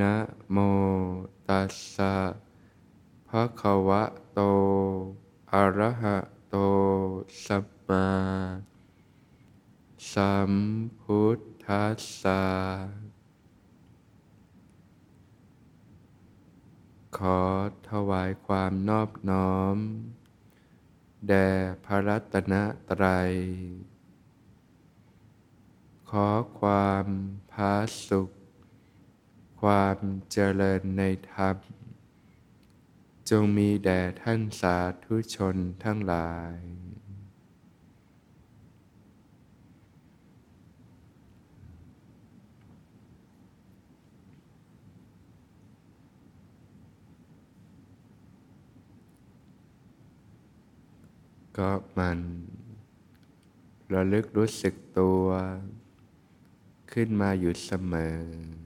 นะโมตัสสะภะคะวะโต อะระหะโต สัมมาสัมพุทธัสสะขอถวายความนอบน้อม แด่พระรัตนตรัย ขอความพาสุข ความเจริญในธรรม จงมีแด่ท่านสาธุชนทั้งหลายก็มันระลึกรู้สึกตัว ขึ้นมาอยู่เสมอ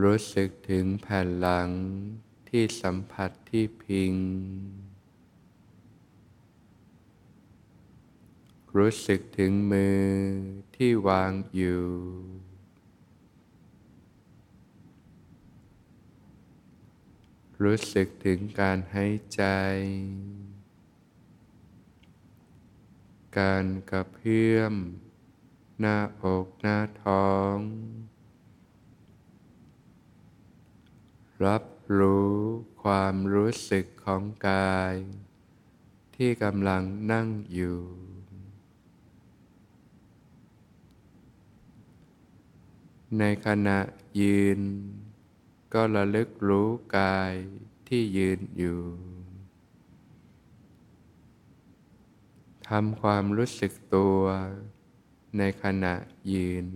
รู้สึกถึงแผ่นหลังที่สัมผัสที่พิง รู้สึกถึงมือที่วางอยู่ รู้สึกถึงการหายใจ การกระเพื่อม หน้าอกหน้าท้อง รู้ความรู้สึกของกาย ที่กำลังนั่งอยู่ ในขณะยืน ก็ระลึกรู้กายที่ยืนอยู่ทำความรู้สึกตัวในขณะยืน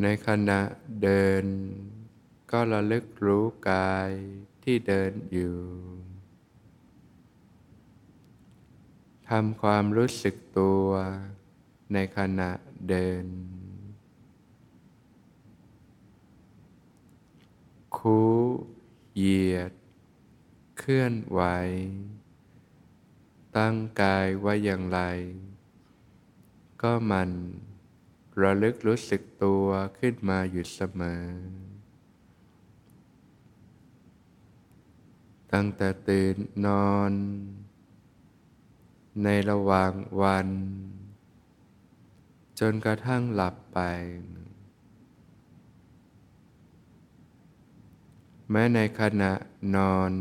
ในขณะเดิน ก็ระลึกรู้กายที่เดินอยู่ทำความรู้สึกตัวในขณะเดิน คูเหยียด เคลื่อนไหว ตั้งกายไว้อย่างไร ก็มัน ระลึกรู้สึกตัวขึ้นมาอยู่เสมอ ตั้งแต่ตื่นนอน ในระหว่างวัน จนกระทั่งหลับไป แม้ในขณะนอน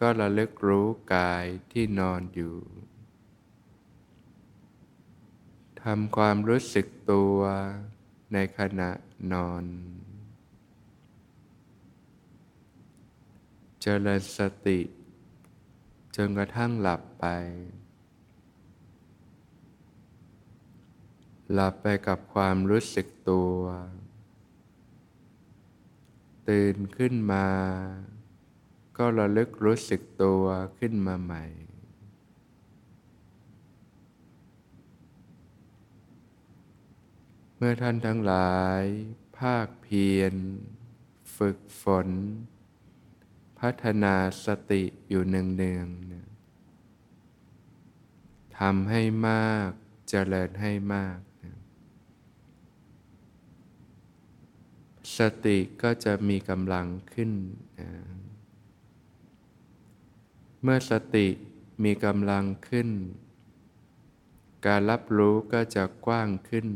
ก็ระลึกรู้กายที่นอนอยู่ ทำความรู้สึกตัวในขณะนอน เจริญสติ จนกระทั่งหลับไป หลับไปกับความรู้สึกตัว ตื่นขึ้นมา ก็ระลึกรู้สึกตัวขึ้นมาใหม่ เมื่อท่านทั้งหลาย ภาคเพียร ฝึกฝน พัฒนาสติอยู่เนืองๆเนี่ยทำให้มากเจริญให้มากนะสติก็จะมีกำลังขึ้นนะเมื่อสติมีกำลังขึ้น การรับรู้ก็จะกว้างขึ้น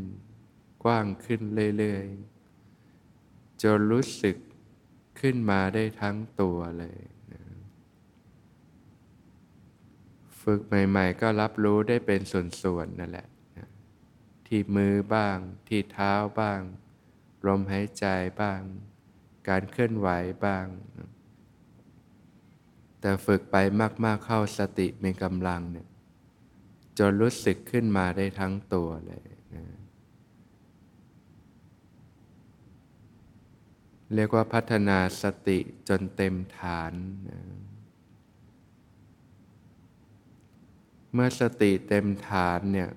กว้างขึ้นเรื่อยๆ จนรู้สึกขึ้นมาได้ทั้งตัวเลยนะฝึกใหม่ๆ ก็รับรู้ได้เป็นส่วนๆนั่นแหละนะที่มือบ้าง ที่เท้าบ้าง ลมหายใจบ้าง การเคลื่อนไหวบ้างนะแต่ฝึกไปมากๆเข้าสติมีกำลังเนี่ยจนรู้สึกขึ้นมาได้ทั้งตัวเลยนะ เรียกว่าพัฒนาสติจนเต็มฐานนะเมื่อสติเต็มฐานเนี่ย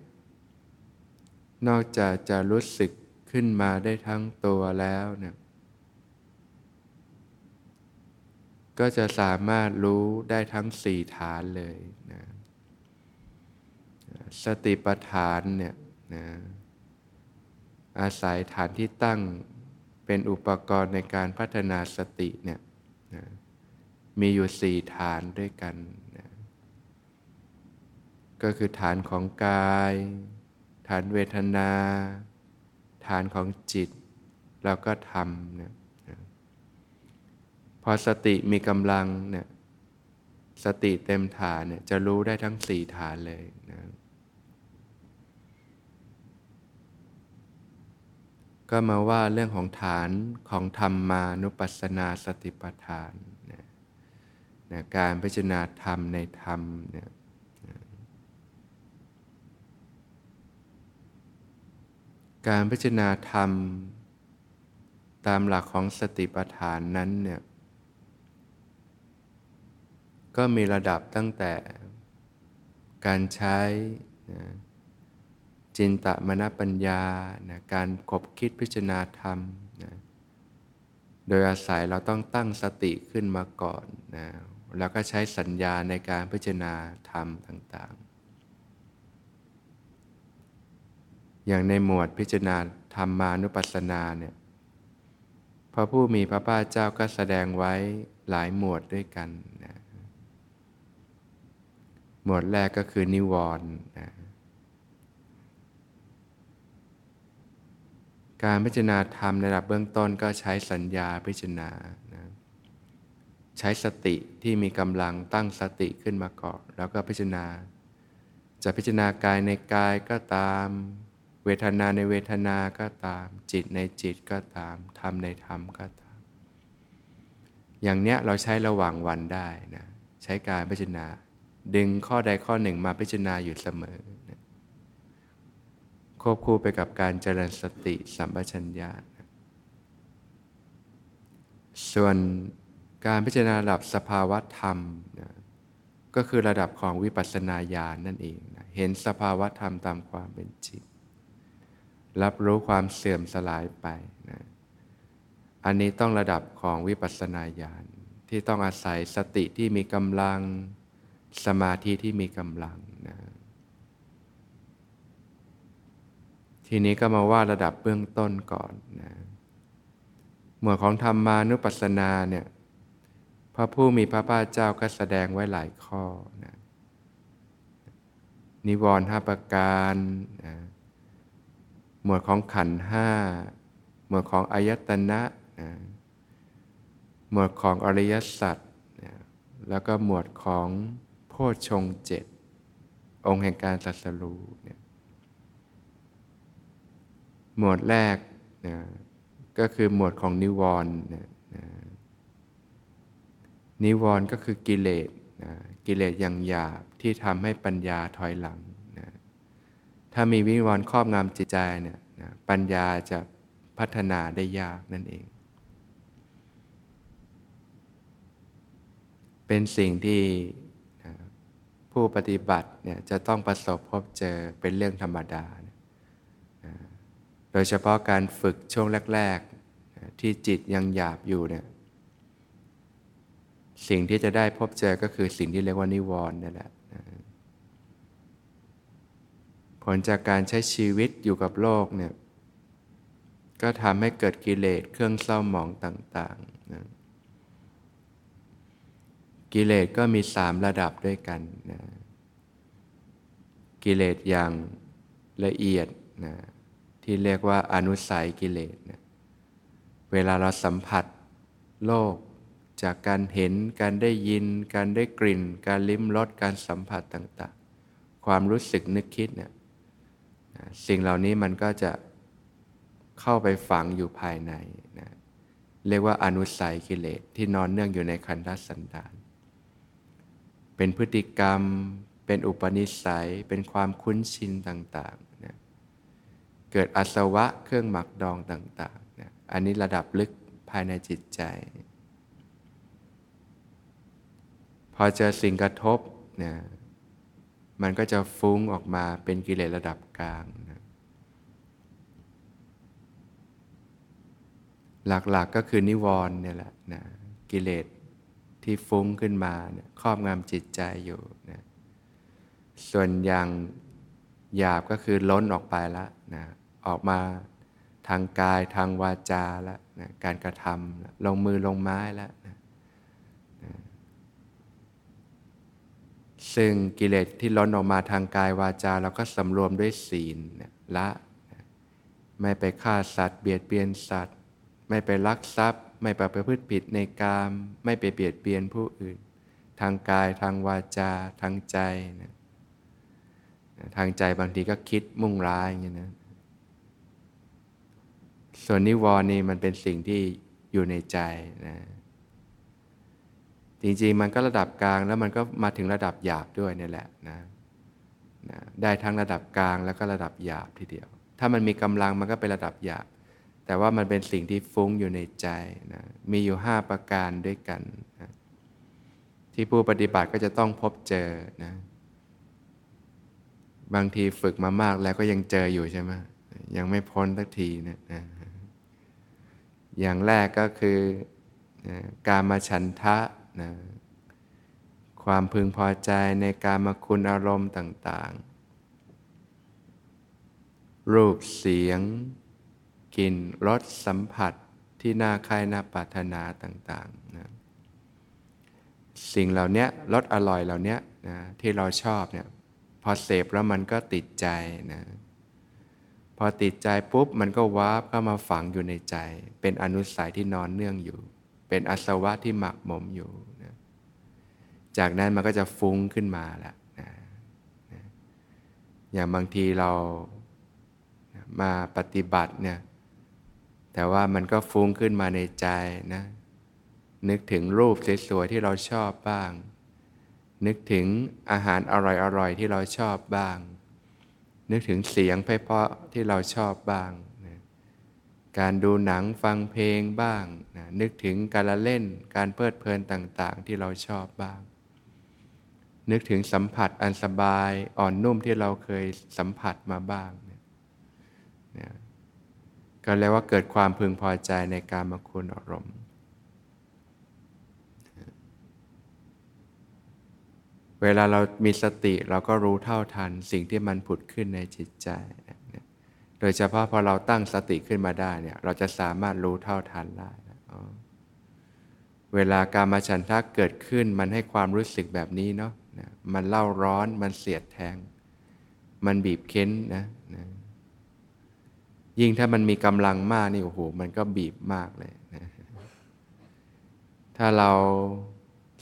นอกจากจะรู้สึกขึ้นมาได้ทั้งตัวแล้วเนี่ย ก็จะสามารถรู้ได้ทั้งสี่ฐานเลยนะสติปัฏฐานเนี่ยนะอาศัยฐานที่ตั้ง เป็นอุปกรณ์ในการพัฒนาสติเนี่ยนะมีอยู่สี่ฐานด้วยกันนะก็คือฐานของกาย ฐานเวทนา ฐานของจิต แล้วก็ธรรมเนี่ยนะพอสติมีกำลังเนี่ยสติเต็มฐานเนี่ยจะรู้ได้ทั้งสี่ฐานเลยนะ ก็มาว่าเรื่องของฐานของธรรมานุปัสสนาสติปัฏฐานนะนะการพิจารณาธรรมในธรรมเนี่ยนะการพิจารณาธรรม ตามหลักของสติปัฏฐานนั้นเนี่ยก็มีระดับตั้งแต่การใช้นะ จินตมณปัญญานะการคบคิดพิจารณาธรรมนะโดยอาศัยเราต้องตั้งสติขึ้นมาก่อนนะแล้วก็ใช้สัญญาในการพิจารณาธรรมต่างๆ อย่างในหมวดพิจารณาธรรมานุปัสสนาเนี่ยพระผู้มีพระภาคเจ้าก็แสดงไว้หลายหมวดด้วยกันนะหมวดแรกก็คือนิวรณ์นะ การพิจารณาธรรมในระดับเบื้องต้นก็ใช้สัญญาพิจารณานะใช้สติที่มีกำลังตั้งสติขึ้นมาก่อนแล้วก็พิจารณา จะพิจารณากายในกายก็ตาม เวทนาในเวทนาก็ตาม จิตในจิตก็ตามธรรมในธรรมก็ตาม อย่างเนี้ยเราใช้ระหว่างวันได้นะใช้การพิจารณา ดึงข้อใดข้อหนึ่งมาพิจารณาอยู่เสมอ ควบคู่ไปกับการเจริญสติสัมปชัญญะ ส่วนการพิจารณาระดับสภาวะธรรมนะก็คือระดับของวิปัสสนาญาณนนั่นเองนะเห็นสภาวะธรรมตามความเป็นจริง รับรู้ความเสื่อมสลายไปนะอันนี้ต้องระดับของวิปัสสนาญาณที่ต้องอาศัยสติที่มีกำลังสมาธิที่มีกำลังนะ ทีนี้ก็มาว่าระดับเบื้องต้นก่อนนะหมวดของธรรมานุปัสสนาเนี่ยพระผู้มีพระภาคเจ้าก็แสดงไว้หลายข้อนะนิวรณ์ห้าประการนะหมวดของขันห้าหมวดของอายตนะนะหมวดของอริยสัจนะแล้วก็หมวดของโพชฌงเจ็ดองค์แห่งการสัสรู้เนี่ย หมวดแรกนะก็คือหมวดของนิวรณ์นะนะนิวรณ์ก็คือกิเลสนะกิเลสอย่างหยาบที่ทำให้ปัญญาถอยหลังนะถ้ามีวิวรณ์ครอบงำจิตใจเนี่ยนะปัญญาจะพัฒนาได้ยากนั่นเอง เป็นสิ่งที่ผู้ปฏิบัติเนี่ยจะต้องประสบพบเจอเป็นเรื่องธรรมดา โดยเฉพาะการฝึกช่วงแรก ๆ ที่จิตยังหยาบอยู่เนี่ยสิ่งที่จะได้พบเจอก็คือสิ่งที่เรียกว่านิวรณ์นี่นแหละผลจากการใช้ชีวิตอยู่กับโลกเนี่ยก็ทำให้เกิดกิเลสเครื่องเศร้าหมองต่างๆนะกิเลสก็มีสามระดับด้วยกันนะกิกิเลสอย่างละเอียดนะ ที่เรียกว่าอนุสัยกิเลสนะเวลาเราสัมผัสโลก จากการเห็น การได้ยิน การได้กลิ่น การลิ้มรส การสัมผัสต่าง ๆ ความรู้สึกนึกคิดเนี่ยสิ่งเหล่านี้มันก็จะเข้าไปฝังอยู่ภายในนะเรียกว่าอนุสัยกิเลสที่นอนเนื่องอยู่ในคันธสันดาน เป็นพฤติกรรม เป็นอุปนิสัย เป็นความคุ้นชินต่าง กิดอสวะเครื่องหมักดองต่างๆนะอันนี้ระดับลึกภายในจิตใจ พอเจอสิ่งกระทบนะมันก็จะฟุ้งออกมาเป็นกิเลสระดับกลางนะหลักๆกก็คือนิวรณ์เนี่ยแหละนะกิเลสที่ฟุ้งขึ้นมาเนี่ยครอบงำจิตใจอยู่นะส่วนอย่างหยาบก็คือล้นออกไปแล้วนะ ออกมาทางกายทางวาจาแล้วนะการกระทำลงมือลงไม้แล้วนะนะซึ่งกิเลสที่ล้นออกมาทางกายวาจาเราก็สำรวมด้วยศีลนะละนะไม่ไปฆ่าสัตว์ เบียดเบียนสัตว์ ไม่ไปลักทรัพย์ ไม่ไปประพฤติผิดในกาม ไม่ไปเบียดเบียนผู้อื่น ทางกายทางวาจาทางใจนะทางใจบางทีก็คิดมุ่งร้ายอย่างนี้นะ ส่วนนิวรณ์นี่มันเป็นสิ่งที่อยู่ในใจนะจริงๆ มันก็ระดับกลางแล้วมันก็มาถึงระดับหยาบด้วยนี่แหละนะนะได้ทั้งระดับกลางแล้วก็ระดับหยาบทีเดียว ถ้ามันมีกำลังมันก็เป็นระดับหยาบ แต่ว่ามันเป็นสิ่งที่ฟุ้งอยู่ในใจนะมีอยู่ห้าประการด้วยกันนะที่ผู้ปฏิบัติก็จะต้องพบเจอนะบางทีฝึกมามากแล้วก็ยังเจออยู่ใช่ไหมยังไม่พ้นสักทีนะนะ อย่างแรกก็คือนะการมาฉันทะนะความพึงพอใจในการมาคุณอารมณ์ต่างๆ รูปเสียง กลิ่นรสสัมผัสที่น่าใคร่น่าปรารถนาต่างๆนะสิ่งเหล่านี้รสอร่อยเหล่านี้นะที่เราชอบเนี่ยพอเสพแล้วมันก็ติดใจนะ พอติดใจปุ๊บมันก็วาบเข้ามาฝังอยู่ในใจ เป็นอนุสัยที่นอนเนื่องอยู่ เป็นอสวะที่หมักหมมอยู่นะจากนั้นมันก็จะฟุ้งขึ้นมาแล้วนะนะอย่างบางทีเรามาปฏิบัติเนี่ยแต่ว่ามันก็ฟุ้งขึ้นมาในใจนะนึกถึงรูปสวยๆที่เราชอบบ้าง นึกถึงอาหารอร่อยๆที่เราชอบบ้าง นึกถึงเสียงเพราะที่เราชอบบ้างนะการดูหนังฟังเพลงบ้างนะนึกถึงการละเล่นการเพลิดเพลินต่างๆ ที่เราชอบบ้าง นึกถึงสัมผัสอันสบายอ่อนนุ่มที่เราเคยสัมผัสมาบ้างเนี่ยนะก็เรียกว่าเกิดความพึงพอใจในการมาคุณอารมณ์ เวลาเรามีสติเราก็รู้เท่าทันสิ่งที่มันผุดขึ้นในจิตใจ โดยเฉพาะพอเราตั้งสติขึ้นมาได้เนี่ยเราจะสามารถรู้เท่าทันได้เวลาการมาฉันทะเกิดขึ้นมันให้ความรู้สึกแบบนี้เนาะมันเล่าร้อนมันเสียดแทง มันบีบเค้นนะนะยิ่งถ้ามันมีกำลังมากนี่โอ้โหมันก็บีบมากเลยนะถ้าเรา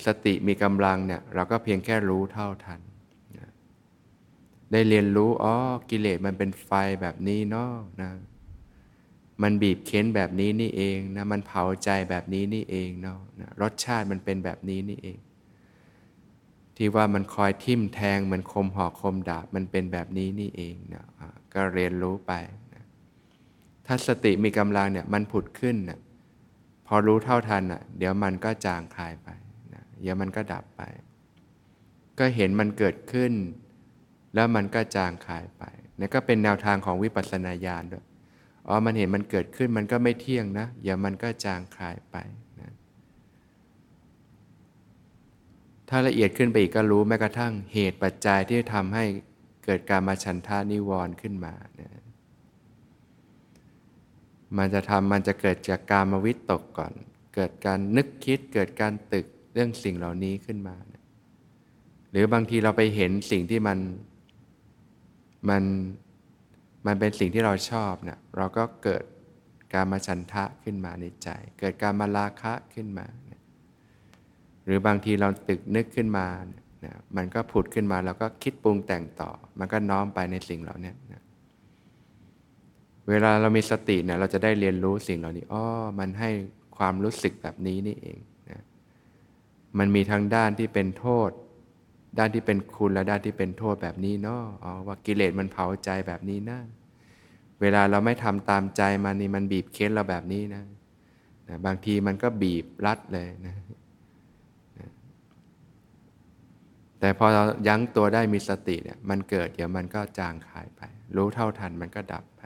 สติมีกำลังเนี่ยเราก็เพียงแค่รู้เท่าทันนะได้เรียนรู้อ๋อกิเลสมันเป็นไฟแบบนี้เนาะนะมันบีบเค้นแบบนี้นี่เองนะมันเผาใจแบบนี้นี่เองเนาะนะรสชาติมันเป็นแบบนี้นี่เอง ที่ว่ามันคอยทิ่มแทงเหมือนคมหอกคมดาบมันเป็นแบบนี้นี่เองนะก็เรียนรู้ไปนะถ้าสติมีกำลังเนี่ยมันผุดขึ้นนะพอรู้เท่าทันอะเดี๋ยวมันก็จางคลายไป เดี๋ยวมันก็ดับไป ก็เห็นมันเกิดขึ้น แล้วมันก็จางคายไปนี่ก็เป็นแนวทางของวิปัสสนาญาณด้วยอ๋อมันเห็นมันเกิดขึ้นมันก็ไม่เที่ยงนะเดี๋ยวมันก็จางคายไปนะถ้าละเอียดขึ้นไปอีกก็รู้แม้กระทั่งเหตุปัจจัยที่ทำให้เกิดการมาชันทานิวรณ์ขึ้นมานะมันจะทำมันจะเกิดจากการมาวิตกก่อน เกิดการนึกคิด เกิดการตึก เรื่องสิ่งเหล่านี้ขึ้นมา หรือบางทีเราไปเห็นสิ่งที่มันมันมันเป็นสิ่งที่เราชอบเนี่ยเราก็เกิดการมาฉันทะขึ้นมาในใจ เกิดการมาราคะขึ้นมา หรือบางทีเราตึกนึกขึ้นมาเนี่ยมันก็ผุดขึ้นมาแล้วก็คิดปรุงแต่งต่อ มันก็น้อมไปในสิ่งเหล่านี้นะเวลาเรามีสติเนี่ยเราจะได้เรียนรู้สิ่งเหล่านี้อ๋อมันให้ความรู้สึกแบบนี้นี่เอง มันมีทั้งด้านที่เป็นโทษ ด้านที่เป็นคุณและด้านที่เป็นโทษแบบนี้เนาะอ๋อว่ากิเลสมันเผาใจแบบนี้นะ เวลาเราไม่ทำตามใจมันนี่มันบีบเค้นเราแบบนี้นะนะบางทีมันก็บีบรัดเลยนะนะแต่พอเรายั้งตัวได้มีสติเนี่ยมันเกิดเดี๋ยวมันก็จางหายไป รู้เท่าทันมันก็ดับไป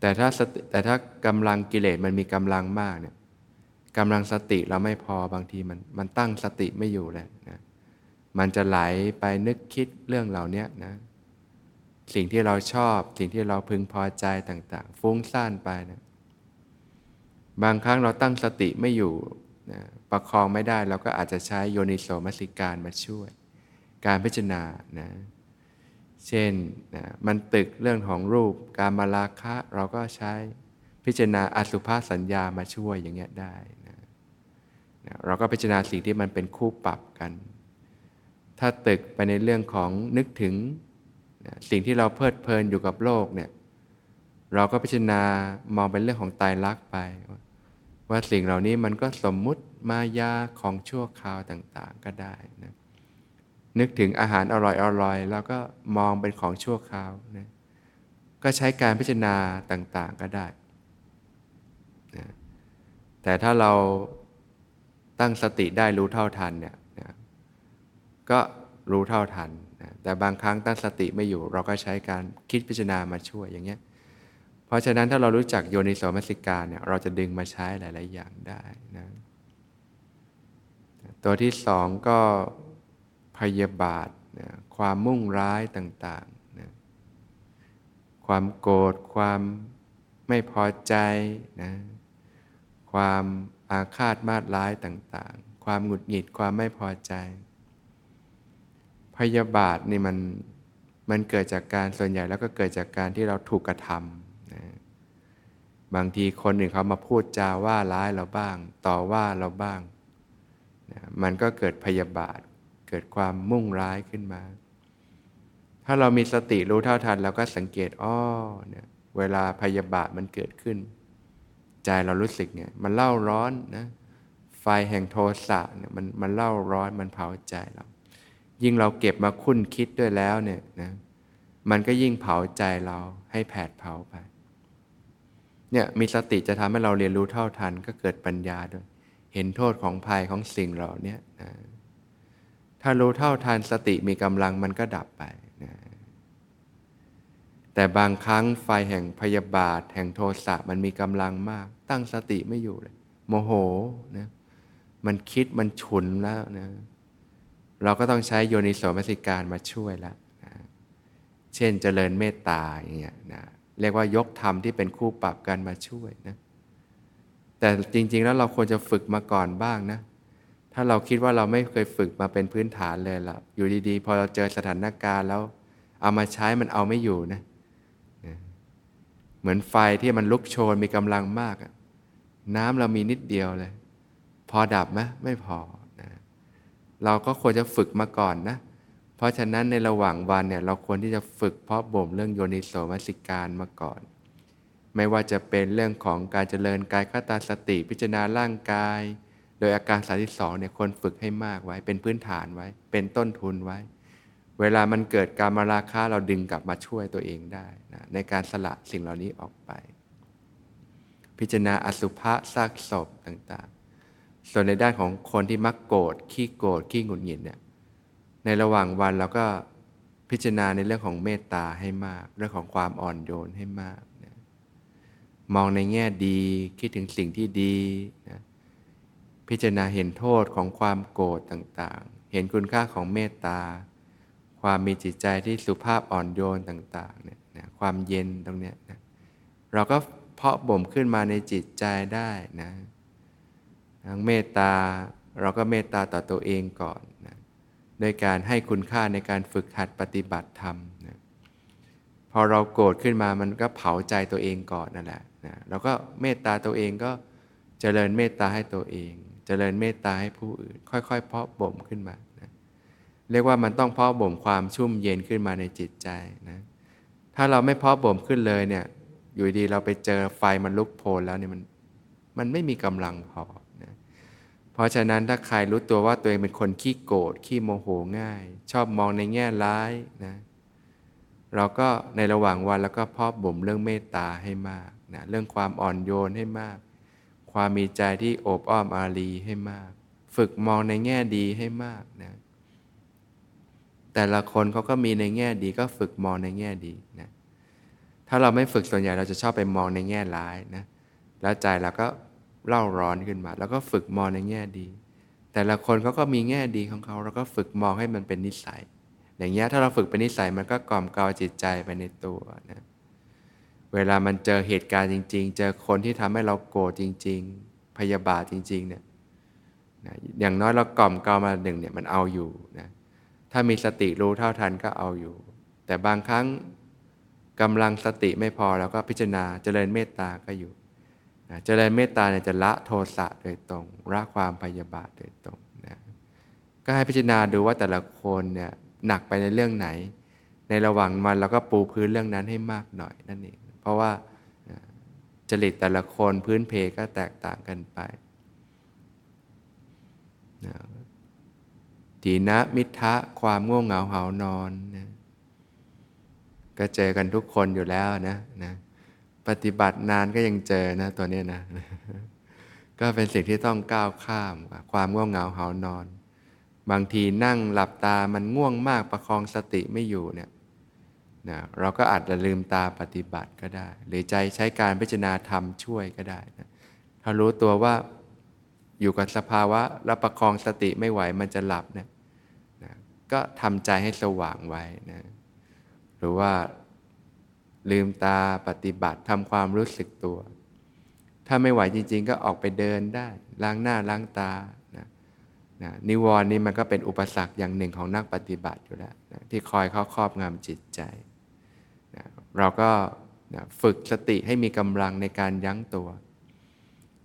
แต่ถ้าแต่ถ้ากำลังกิเลสมันมีกำลังมากเนี่ย กำลังสติเราไม่พอบางทีมันมันตั้งสติไม่อยู่เลยนะมันจะไหลไปนึกคิดเรื่องเหล่านี้นะสิ่งที่เราชอบ สิ่งที่เราพึงพอใจต่างๆ ฟุ้งซ่านไปนะบางครั้งเราตั้งสติไม่อยู่นะประคองไม่ได้เราก็อาจจะใช้โยนิโสมสิการมาช่วย การพิจารณานะเช่นนะมันตึกเรื่องของรูปการมาราคะเราก็ใช้พิจารณาอสุภาสัญญามาช่วยอย่างเงี้ยได้น เราก็พิจารณาสิ่งที่มันเป็นคู่ปรับกัน ถ้าตึกไปในเรื่องของนึกถึงสิ่งที่เราเพลิดเพลินอยู่กับโลกเนี่ยเราก็พิจารณามองเป็นเรื่องของตายรักไป ว่าสิ่งเหล่านี้มันก็สมมุติมายาของชั่วคราวต่างๆก็ได้นะนึกถึงอาหารอร่อยๆแล้วก็มองเป็นของชั่วคราวนะก็ใช้การพิจารณาต่างๆก็ได้นะแต่ถ้าเรา ตั้งสติได้รู้เท่าทันเนี่ยนะก็รู้เท่าทันนะแต่บางครั้งตั้งสติไม่อยู่ เราก็ใช้การคิดพิจารณามาช่วยอย่างเงี้ยเพราะฉะนั้นถ้าเรารู้จักโยนิโสมนสิการเนี่ยเราจะดึงมาใช้หลาย ๆ อย่างได้นะตัวที่สองก็พยาบาทนะความมุ่งร้ายต่างๆนะความโกรธความไม่พอใจนะความ อาฆาตมาดร้ายต่างๆ ความหงุดหงิดความไม่พอใจ พยาบาทนี่มันมันเกิดจากการส่วนใหญ่แล้วก็เกิดจากการที่เราถูกกระทำนะบางทีคนหนึ่งเขามาพูดจาว่าร้ายเราบ้าง ต่อว่าเราบ้างนะมันก็เกิดพยาบาท เกิดความมุ่งร้ายขึ้นมา ถ้าเรามีสติรู้เท่าทันเราก็สังเกตอ้อเนี่ยเวลาพยาบาทมันเกิดขึ้น ใจเรารู้สึกเนี่ยมันเล่าร้อนนะไฟแห่งโทสะเนี่ยมันมันเล่าร้อนมันเผาใจเรา ยิ่งเราเก็บมาคุ้นคิดด้วยแล้วเนี่ยนะมันก็ยิ่งเผาใจเราให้แผดเผาไปเนี่ยมีสติจะทำให้เราเรียนรู้เท่าทันก็เกิดปัญญาด้วย เห็นโทษของภัยของสิ่งเหล่านี้นะถ้ารู้เท่าทันสติมีกำลังมันก็ดับไปนะแต่บางครั้งไฟแห่งพยาบาท แห่งโทสะมันมีกำลังมาก ตั้งสติไม่อยู่เลยโมโหนะมันคิดมันฉุนแล้วนะเราก็ต้องใช้โยนิโสมนสิการมาช่วยแล้วนะเช่นเจริญเมตตาอย่างเงี้ยนะเรียกว่ายกธรรมที่เป็นคู่ปรับกันมาช่วยนะแต่จริง ๆ แล้วเราควรจะฝึกมาก่อนบ้างนะ ถ้าเราคิดว่าเราไม่เคยฝึกมาเป็นพื้นฐานเลยล่ะ อยู่ดีๆ พอเราเจอสถานการณ์แล้ว เอามาใช้มันเอาไม่อยู่นะเเหมือนไฟที่มันลุกโชนมีกำลังมากน้ำเรามีนิดเดียวเลย พอดับไหมไม่พอนะเราก็ควรจะฝึกมาก่อนนะ เพราะฉะนั้นในระหว่างวันเนี่ยเราควรที่จะฝึกเพาะบ่มเรื่องโยนิโสมนสิการมาก่อน ไม่ว่าจะเป็นเรื่องของการเจริญกายคตาสติพิจารณาร่างกาย โดยอาการสาธิสองเนี่ยควรฝึกให้มากไว้ เป็นพื้นฐานไว้ เป็นต้นทุนไว้ เวลามันเกิดการมาราคาเราดึงกลับมาช่วยตัวเองได้นะในการสละสิ่งเหล่านี้ออกไป พิจารณาอสุภะซากศพต่างๆ ส่วนในด้านของคนที่มักโกรธขี้โกรธขี้หงุดหงิดเนี่ยในระหว่างวันเราก็พิจารณาในเรื่องของเมตตาให้มาก เรื่องของความอ่อนโยนให้มากนะมองในแง่ดีคิดถึงสิ่งที่ดีนะพิจารณาเห็นโทษของความโกรธต่างๆ เห็นคุณค่าของเมตตา ความมีจิตใจที่สุภาพอ่อนโยนต่างๆเนี่ยนะความเย็นตรงเนี้ยนะเราก็เพาะบ่มขึ้นมาในจิตใจได้นะทั้งเมตตาเราก็เมตตาต่อตัวเองก่อนนะโดยการให้คุณค่าในการฝึกหัดปฏิบัติธรรมนะพอเราโกรธขึ้นมามันก็เผาใจตัวเองก่อนนั่นแหละนะเราก็เมตตาตัวเองก็เจริญเมตตาให้ตัวเอง เจริญเมตตาให้ผู้อื่น ค่อยๆ เพาะบ่มขึ้นมา เรียกว่ามันต้องเพาะบ่มความชุ่มเย็นขึ้นมาในจิตใจนะถ้าเราไม่เพาะบ่มขึ้นเลยเนี่ยอยู่ดีเราไปเจอไฟมันลุกโพลแล้วเนี่ยมันมันไม่มีกำลังพอนะเพราะฉะนั้นถ้าใครรู้ตัวว่าตัวเองเป็นคนขี้โกรธขี้โมโหง่าย ชอบมองในแง่ร้ายนะเราก็ในระหว่างวันแล้วก็เพาะบ่มเรื่องเมตตาให้มากนะเรื่องความอ่อนโยนให้มาก ความมีใจที่โอบอ้อมอารีให้มาก ฝึกมองในแง่ดีให้มากนะ แต่ละคนเขาก็มีในแง่ดีก็ฝึกมองในแง่ดีนะถ้าเราไม่ฝึกส่วนใหญ่เราจะชอบไปมองในแง่ร้ายนะแล้วใจเราก็เล่าร้อนขึ้นมา แล้วก็ฝึกมองในแง่ดี แต่ละคนเขาก็มีแง่ดีของเขาเราก็ฝึกมองให้มันเป็นนิสัย อย่างเงี้ยถ้าเราฝึกเป็นนิสัยมันก็กล่อมเกลาจิตใจไปในตัวนะเวลามันเจอเหตุการณ์จริง ๆ เจอคนที่ทำให้เราโกรธจริง ๆ พยาบาทจริงๆเนี่ยนะอย่างน้อยเรากล่อมเกลามาหนึ่งเนี่ยมันเอาอยู่นะ ถ้ามีสติรู้เท่าทันก็เอาอยู่ แต่บางครั้งกำลังสติไม่พอเราก็พิจารณาเจริญเมตตาก็อยู่นะเจริญเมตตาเนี่ยจะละโทสะโดยตรงละความพยาบาทโดยตรงนะก็ให้พิจารณาดูว่าแต่ละคนเนี่ยหนักไปในเรื่องไหน ในระหว่างมันเราก็ปูพื้นเรื่องนั้นให้มากหน่อยนั่นเองเพราะว่าจริตแต่ละคนพื้นเพก็แตกต่างกันไป ทีนะมิทะความง่วงเหงาเหานอนนะก็เจอกันทุกคนอยู่แล้วนะนะปฏิบัตินานก็ยังเจอนะตัวนี้นะ ก็เป็นสิ่งที่ต้องก้าวข้าม ความง่วงเหงาเหานอน บางทีนั่งหลับตามันง่วงมากประคองสติไม่อยู่เนี่ยนะเราก็อาจจะลืมตาปฏิบัติก็ได้ หรือใจใช้การพิจารณาธรรมช่วยก็ได้นะถ้ารู้ตัวว่าอยู่กับสภาวะแล้วประคองสติไม่ไหวมันจะหลับเนะนะ ก็ทำใจให้สว่างไว้นะหรือว่าลืมตาปฏิบัติทำความรู้สึกตัว ถ้าไม่ไหวจริง ๆ ก็ออกไปเดินได้ ล้างหน้าล้างตานะนะนิวรณ์นี่มันก็เป็นอุปสรรคอย่างหนึ่งของนักปฏิบัติอยู่แล้วนะที่คอยเข้าครอบงำจิตใจนะเราก็นะฝึกสติให้มีกำลังในการยั้งตัว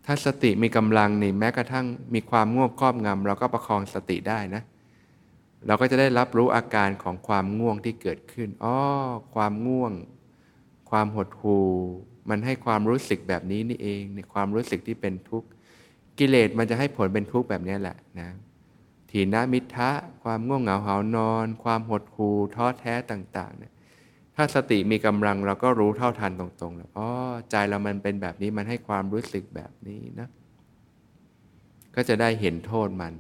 ถ้าสติมีกำลังนี่แม้กระทั่งมีความง่วงครอบงำเราก็ประคองสติได้นะ เราก็จะได้รับรู้อาการของความง่วงที่เกิดขึ้นอ๋อความง่วง ความหดหู่มันให้ความรู้สึกแบบนี้นี่เอง ในความรู้สึกที่เป็นทุกข์กิเลสมันจะให้ผลเป็นทุกข์แบบนี้แหละนะทีนมิทะความง่วงเหงาหานอน ความหดหู่ท้อแท้ต่างๆเนี่ยถ้าสติมีกำลังเราก็รู้เท่าทันตรงๆแล้วอ๋อใจเรามันเป็นแบบนี้มันให้ความรู้สึกแบบนี้นะก็จะได้เห็นโทษมัน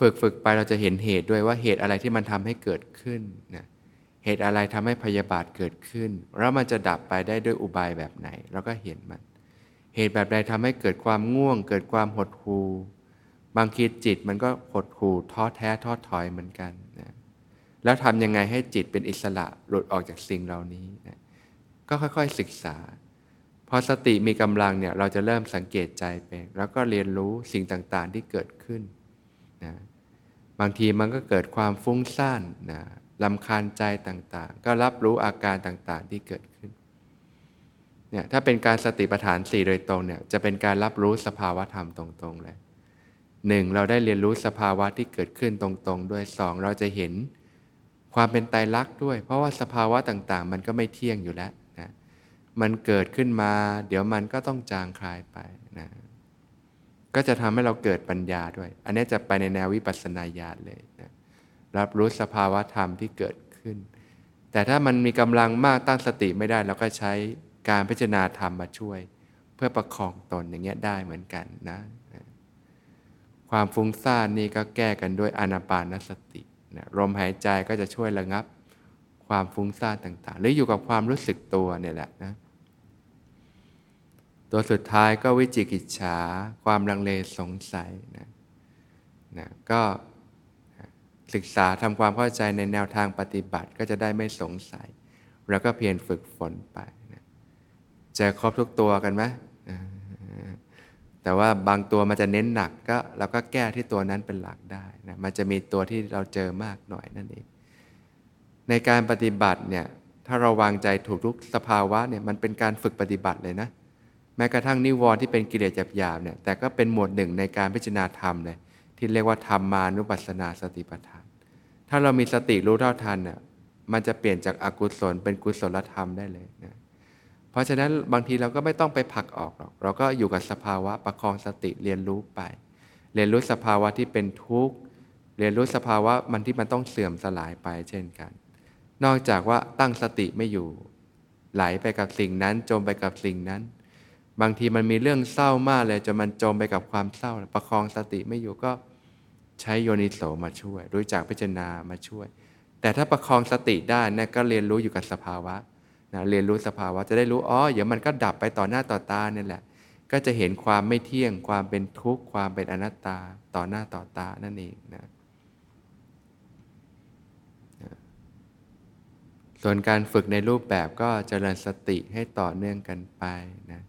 ฝึกฝึกไปเราจะเห็นเหตุด้วยว่าเหตุอะไรที่มันทำให้เกิดขึ้นนะเหตุอะไรทำให้พยาบาทเกิดขึ้น แล้วมันจะดับไปได้ด้วยอุบายแบบไหน เราก็เห็นมัน เหตุแบบใดทำให้เกิดความง่วง เกิดความหดหู่บางทีจิตมันก็หดหู่ท้อแท้ท้อถอยเหมือนกันนะแล้วทำยังไงให้จิตเป็นอิสระหลุดออกจากสิ่งเหล่านี้นะก็ค่อยๆศึกษา พอสติมีกำลังเนี่ยเราจะเริ่มสังเกตใจเป็น แล้วก็เรียนรู้สิ่งต่างๆที่เกิดขึ้น นะบางทีมันก็เกิดความฟุ้งซ่านนะลำคาญใจต่างๆ ก็รับรู้อาการต่างๆที่เกิดขึ้นเนี่ยถ้าเป็นการสติปัฏฐานสี่โดยตรงเนี่ยจะเป็นการรับรู้สภาวะธรรมตรงๆเลยหนึ่งเราได้เรียนรู้สภาวะที่เกิดขึ้นตรงๆ ด้วยสองเราจะเห็นความเป็นไตรลักษณ์ด้วย เพราะว่าสภาวะต่างๆ มันก็ไม่เที่ยงอยู่แล้วนะมันเกิดขึ้นมา เดี๋ยวมันก็ต้องจางคลายไปนะ ก็จะทำให้เราเกิดปัญญาด้วย อันนี้จะไปในแนววิปัสสนาญาณเลยนะรับรู้สภาวะธรรมที่เกิดขึ้น แต่ถ้ามันมีกำลังมากตั้งสติไม่ได้เราก็ใช้การพิจารณาธรรมมาช่วย เพื่อประคองตนอย่างเงี้ยได้เหมือนกันนะความฟุ้งซ่านนี่ก็แก้กันด้วยอนาปานสตินะลมหายใจก็จะช่วยระงับ ความฟุ้งซ่านต่างๆ หรืออยู่กับความรู้สึกตัวเนี่ยแหละนะ ตัวสุดท้ายก็วิจิกิจฉาความลังเลสงสัยนะนะก็ศึกษาทำความเข้าใจในแนวทางปฏิบัติก็จะได้ไม่สงสัย แล้วก็เพียรฝึกฝนไปนะจะครบทุกตัวกันไหมแต่ว่าบางตัวมันจะเน้นหนักก็เราก็แก้ที่ตัวนั้นเป็นหลักได้นะมันจะมีตัวที่เราเจอมากหน่อยนั่นเองในการปฏิบัติเนี่ยถ้าเราวางใจถูกทุกสภาวะเนี่ยมันเป็นการฝึกปฏิบัติเลยนะ แม้กระทั่งนิวรณ์ที่เป็นกิเลสหยาบๆเนี่ยแต่ก็เป็นหมวดหนึ่งในการพิจารณาธรรมเลยที่เรียกว่าธรรมมานุปัสสนาสติปัฏฐาน ถ้าเรามีสติรู้เท่าทันเนี่ยมันจะเปลี่ยนจากอากุศลเป็นกุศลธรรมได้เลยนะเพราะฉะนั้นบางทีเราก็ไม่ต้องไปผลักออกหรอก เราก็อยู่กับสภาวะประคองสติเรียนรู้ไป เรียนรู้สภาวะที่เป็นทุกข์เรียนรู้สภาวะมันที่มันต้องเสื่อมสลายไปเช่นกัน นอกจากว่าตั้งสติไม่อยู่ ไหลไปกับสิ่งนั้นจมไปกับสิ่งนั้น บางทีมันมีเรื่องเศร้ามากเลยจนมันจมไปกับความเศร้า ประคองสติไม่อยู่ก็ใช้โยนิโสมาช่วย รู้จักพิจารณามาช่วย แต่ถ้าประคองสติได้เนี่ยก็เรียนรู้อยู่กับสภาวะนะเรียนรู้สภาวะจะได้รู้อ๋อเดี๋ยวมันก็ดับไปต่อหน้าต่อตาเนี่ยแหละ ก็จะเห็นความไม่เที่ยง ความเป็นทุกข์ความเป็นอนัตตาต่อหน้าต่อตานั่นเองนะส่วนการฝึกในรูปแบบก็เจริญสติให้ต่อเนื่องกันไปนะ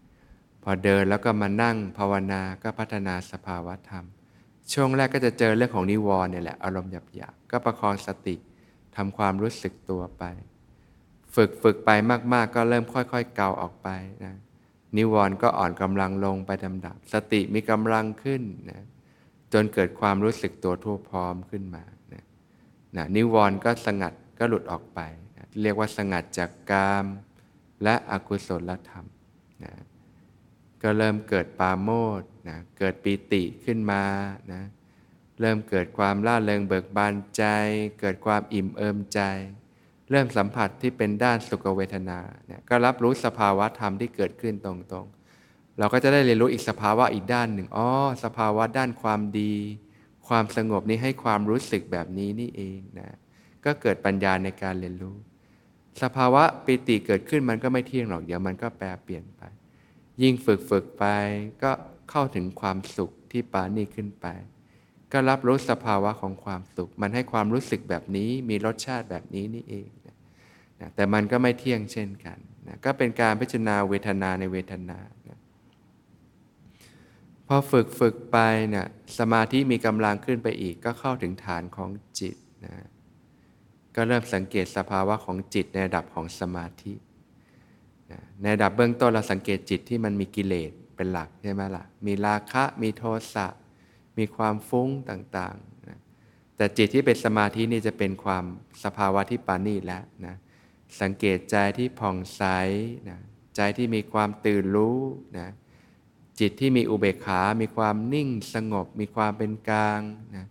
อเดินแล้วก็มานั่งภาวนาก็พัฒนาสภาวะธรรม ช่วงแรกก็จะเจอเรื่องของนิวรณ์เนี่ยแหละอารมณ์หยาบๆก็ประคองสติทำความรู้สึกตัวไป ฝึกฝึกไปมาก ๆ ก็เริ่มค่อยๆ เกาออกไปนะนิวรณ์ก็อ่อนกำลังลงไปดำดับ สติมีกำลังขึ้นนะจนเกิดความรู้สึกตัวทั่วพร้อมขึ้นมานะนะนิวรณ์ก็สงัดก็หลุดออกไปนะเรียกว่าสงัดจากกามและอกุศลธรรมนะ ก็เริ่มเกิดปาโมดนะเกิดปีติขึ้นมานะเริ่มเกิดความล่าเริงเบิกบานใจ เกิดความอิ่มเอิมใจ เริ่มสัมผัสที่เป็นด้านสุขเวทนาเนี่ยก็รับรู้สภาวะธรรมที่เกิดขึ้นตรงๆ เราก็จะได้เรียนรู้อีกสภาวะอีกด้านหนึ่งอ๋อสภาวะด้านความดี ความสงบนี้ให้ความรู้สึกแบบนี้นี่เองนะก็เกิดปัญญาในการเรียนรู้ สภาวะปิติเกิดขึ้นมันก็ไม่เที่ยงหรอกเดี๋ยวมันก็แปรเปลี่ยน ยิ่งฝึกฝึกไปก็เข้าถึงความสุขที่ปานีขึ้นไป ก็รับรู้สภาวะของความสุข มันให้ความรู้สึกแบบนี้มีรสชาติแบบนี้นี่เองนะแต่มันก็ไม่เที่ยงเช่นกันนะก็เป็นการพิจารณาเวทนาในเวทนานะพอฝึกฝึกไปเนี่ยสมาธิมีกำลังขึ้นไปอีก ก็เข้าถึงฐานของจิตนะก็เริ่มสังเกตสภาวะของจิตในระดับของสมาธิ ในระดับเบื้องต้นเราสังเกตจิตที่มันมีกิเลสเป็นหลักใช่ไหมล่ะ มีราคะ มีโทสะ มีความฟุ้งต่างๆนะแต่จิตที่เป็นสมาธินี่จะเป็นความสภาวะที่ปานีแล้วนะ สังเกตใจที่ผ่องใสนะใจที่มีความตื่นรู้นะ จิตที่มีอุเบกขา มีความนิ่งสงบ มีความเป็นกลางนะ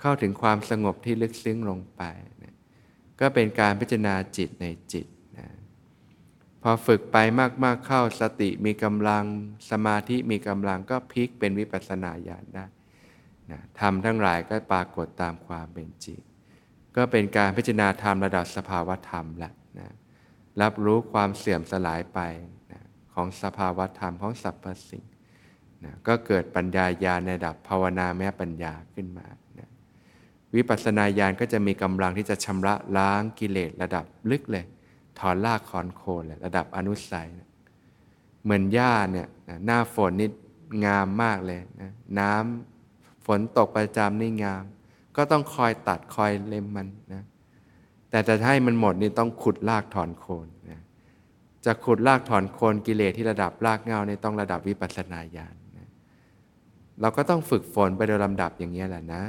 เข้าถึงความสงบที่ลึกซึ้งลงไปนะก็เป็นการพิจารณาจิตในจิต พอฝึกไปมากๆเข้าสติมีกำลังสมาธิมีกำลังก็พลิกเป็นวิปัสสนาญาณได้นะทำทั้งหลายก็ปรากฏตามความเป็นจริง ก็เป็นการพิจารณาธรรมระดับสภาวธรรมแหละนะรับรู้ความเสื่อมสลายไปนะของสภาวธรรมของสรรพสิ่งนะก็เกิดปัญญาญาณในระดับภาวนาแม้ปัญญาขึ้นมานะวิปัสสนาญาณก็จะมีกำลังที่จะชำระล้างกิเลสระดับลึกเลย ถอนรากคอนโคนเลยระดับอนุสัยนะเหมือนหญ้าเนี่ยหน้าฝนนี่งามมากเลยนะน้ำฝนตกประจำนี่งาม ก็ต้องคอยตัดคอยเล็มมันนะแต่จะให้มันหมดนี่ต้องขุดรากถอนโคนนะจะขุดรากถอนโคนกิเลสที่ระดับรากเงาเนี่ต้องระดับวิปัสสนาญาณนะเราก็ต้องฝึกฝนไปโดยลำดับอย่างนี้แหละนะ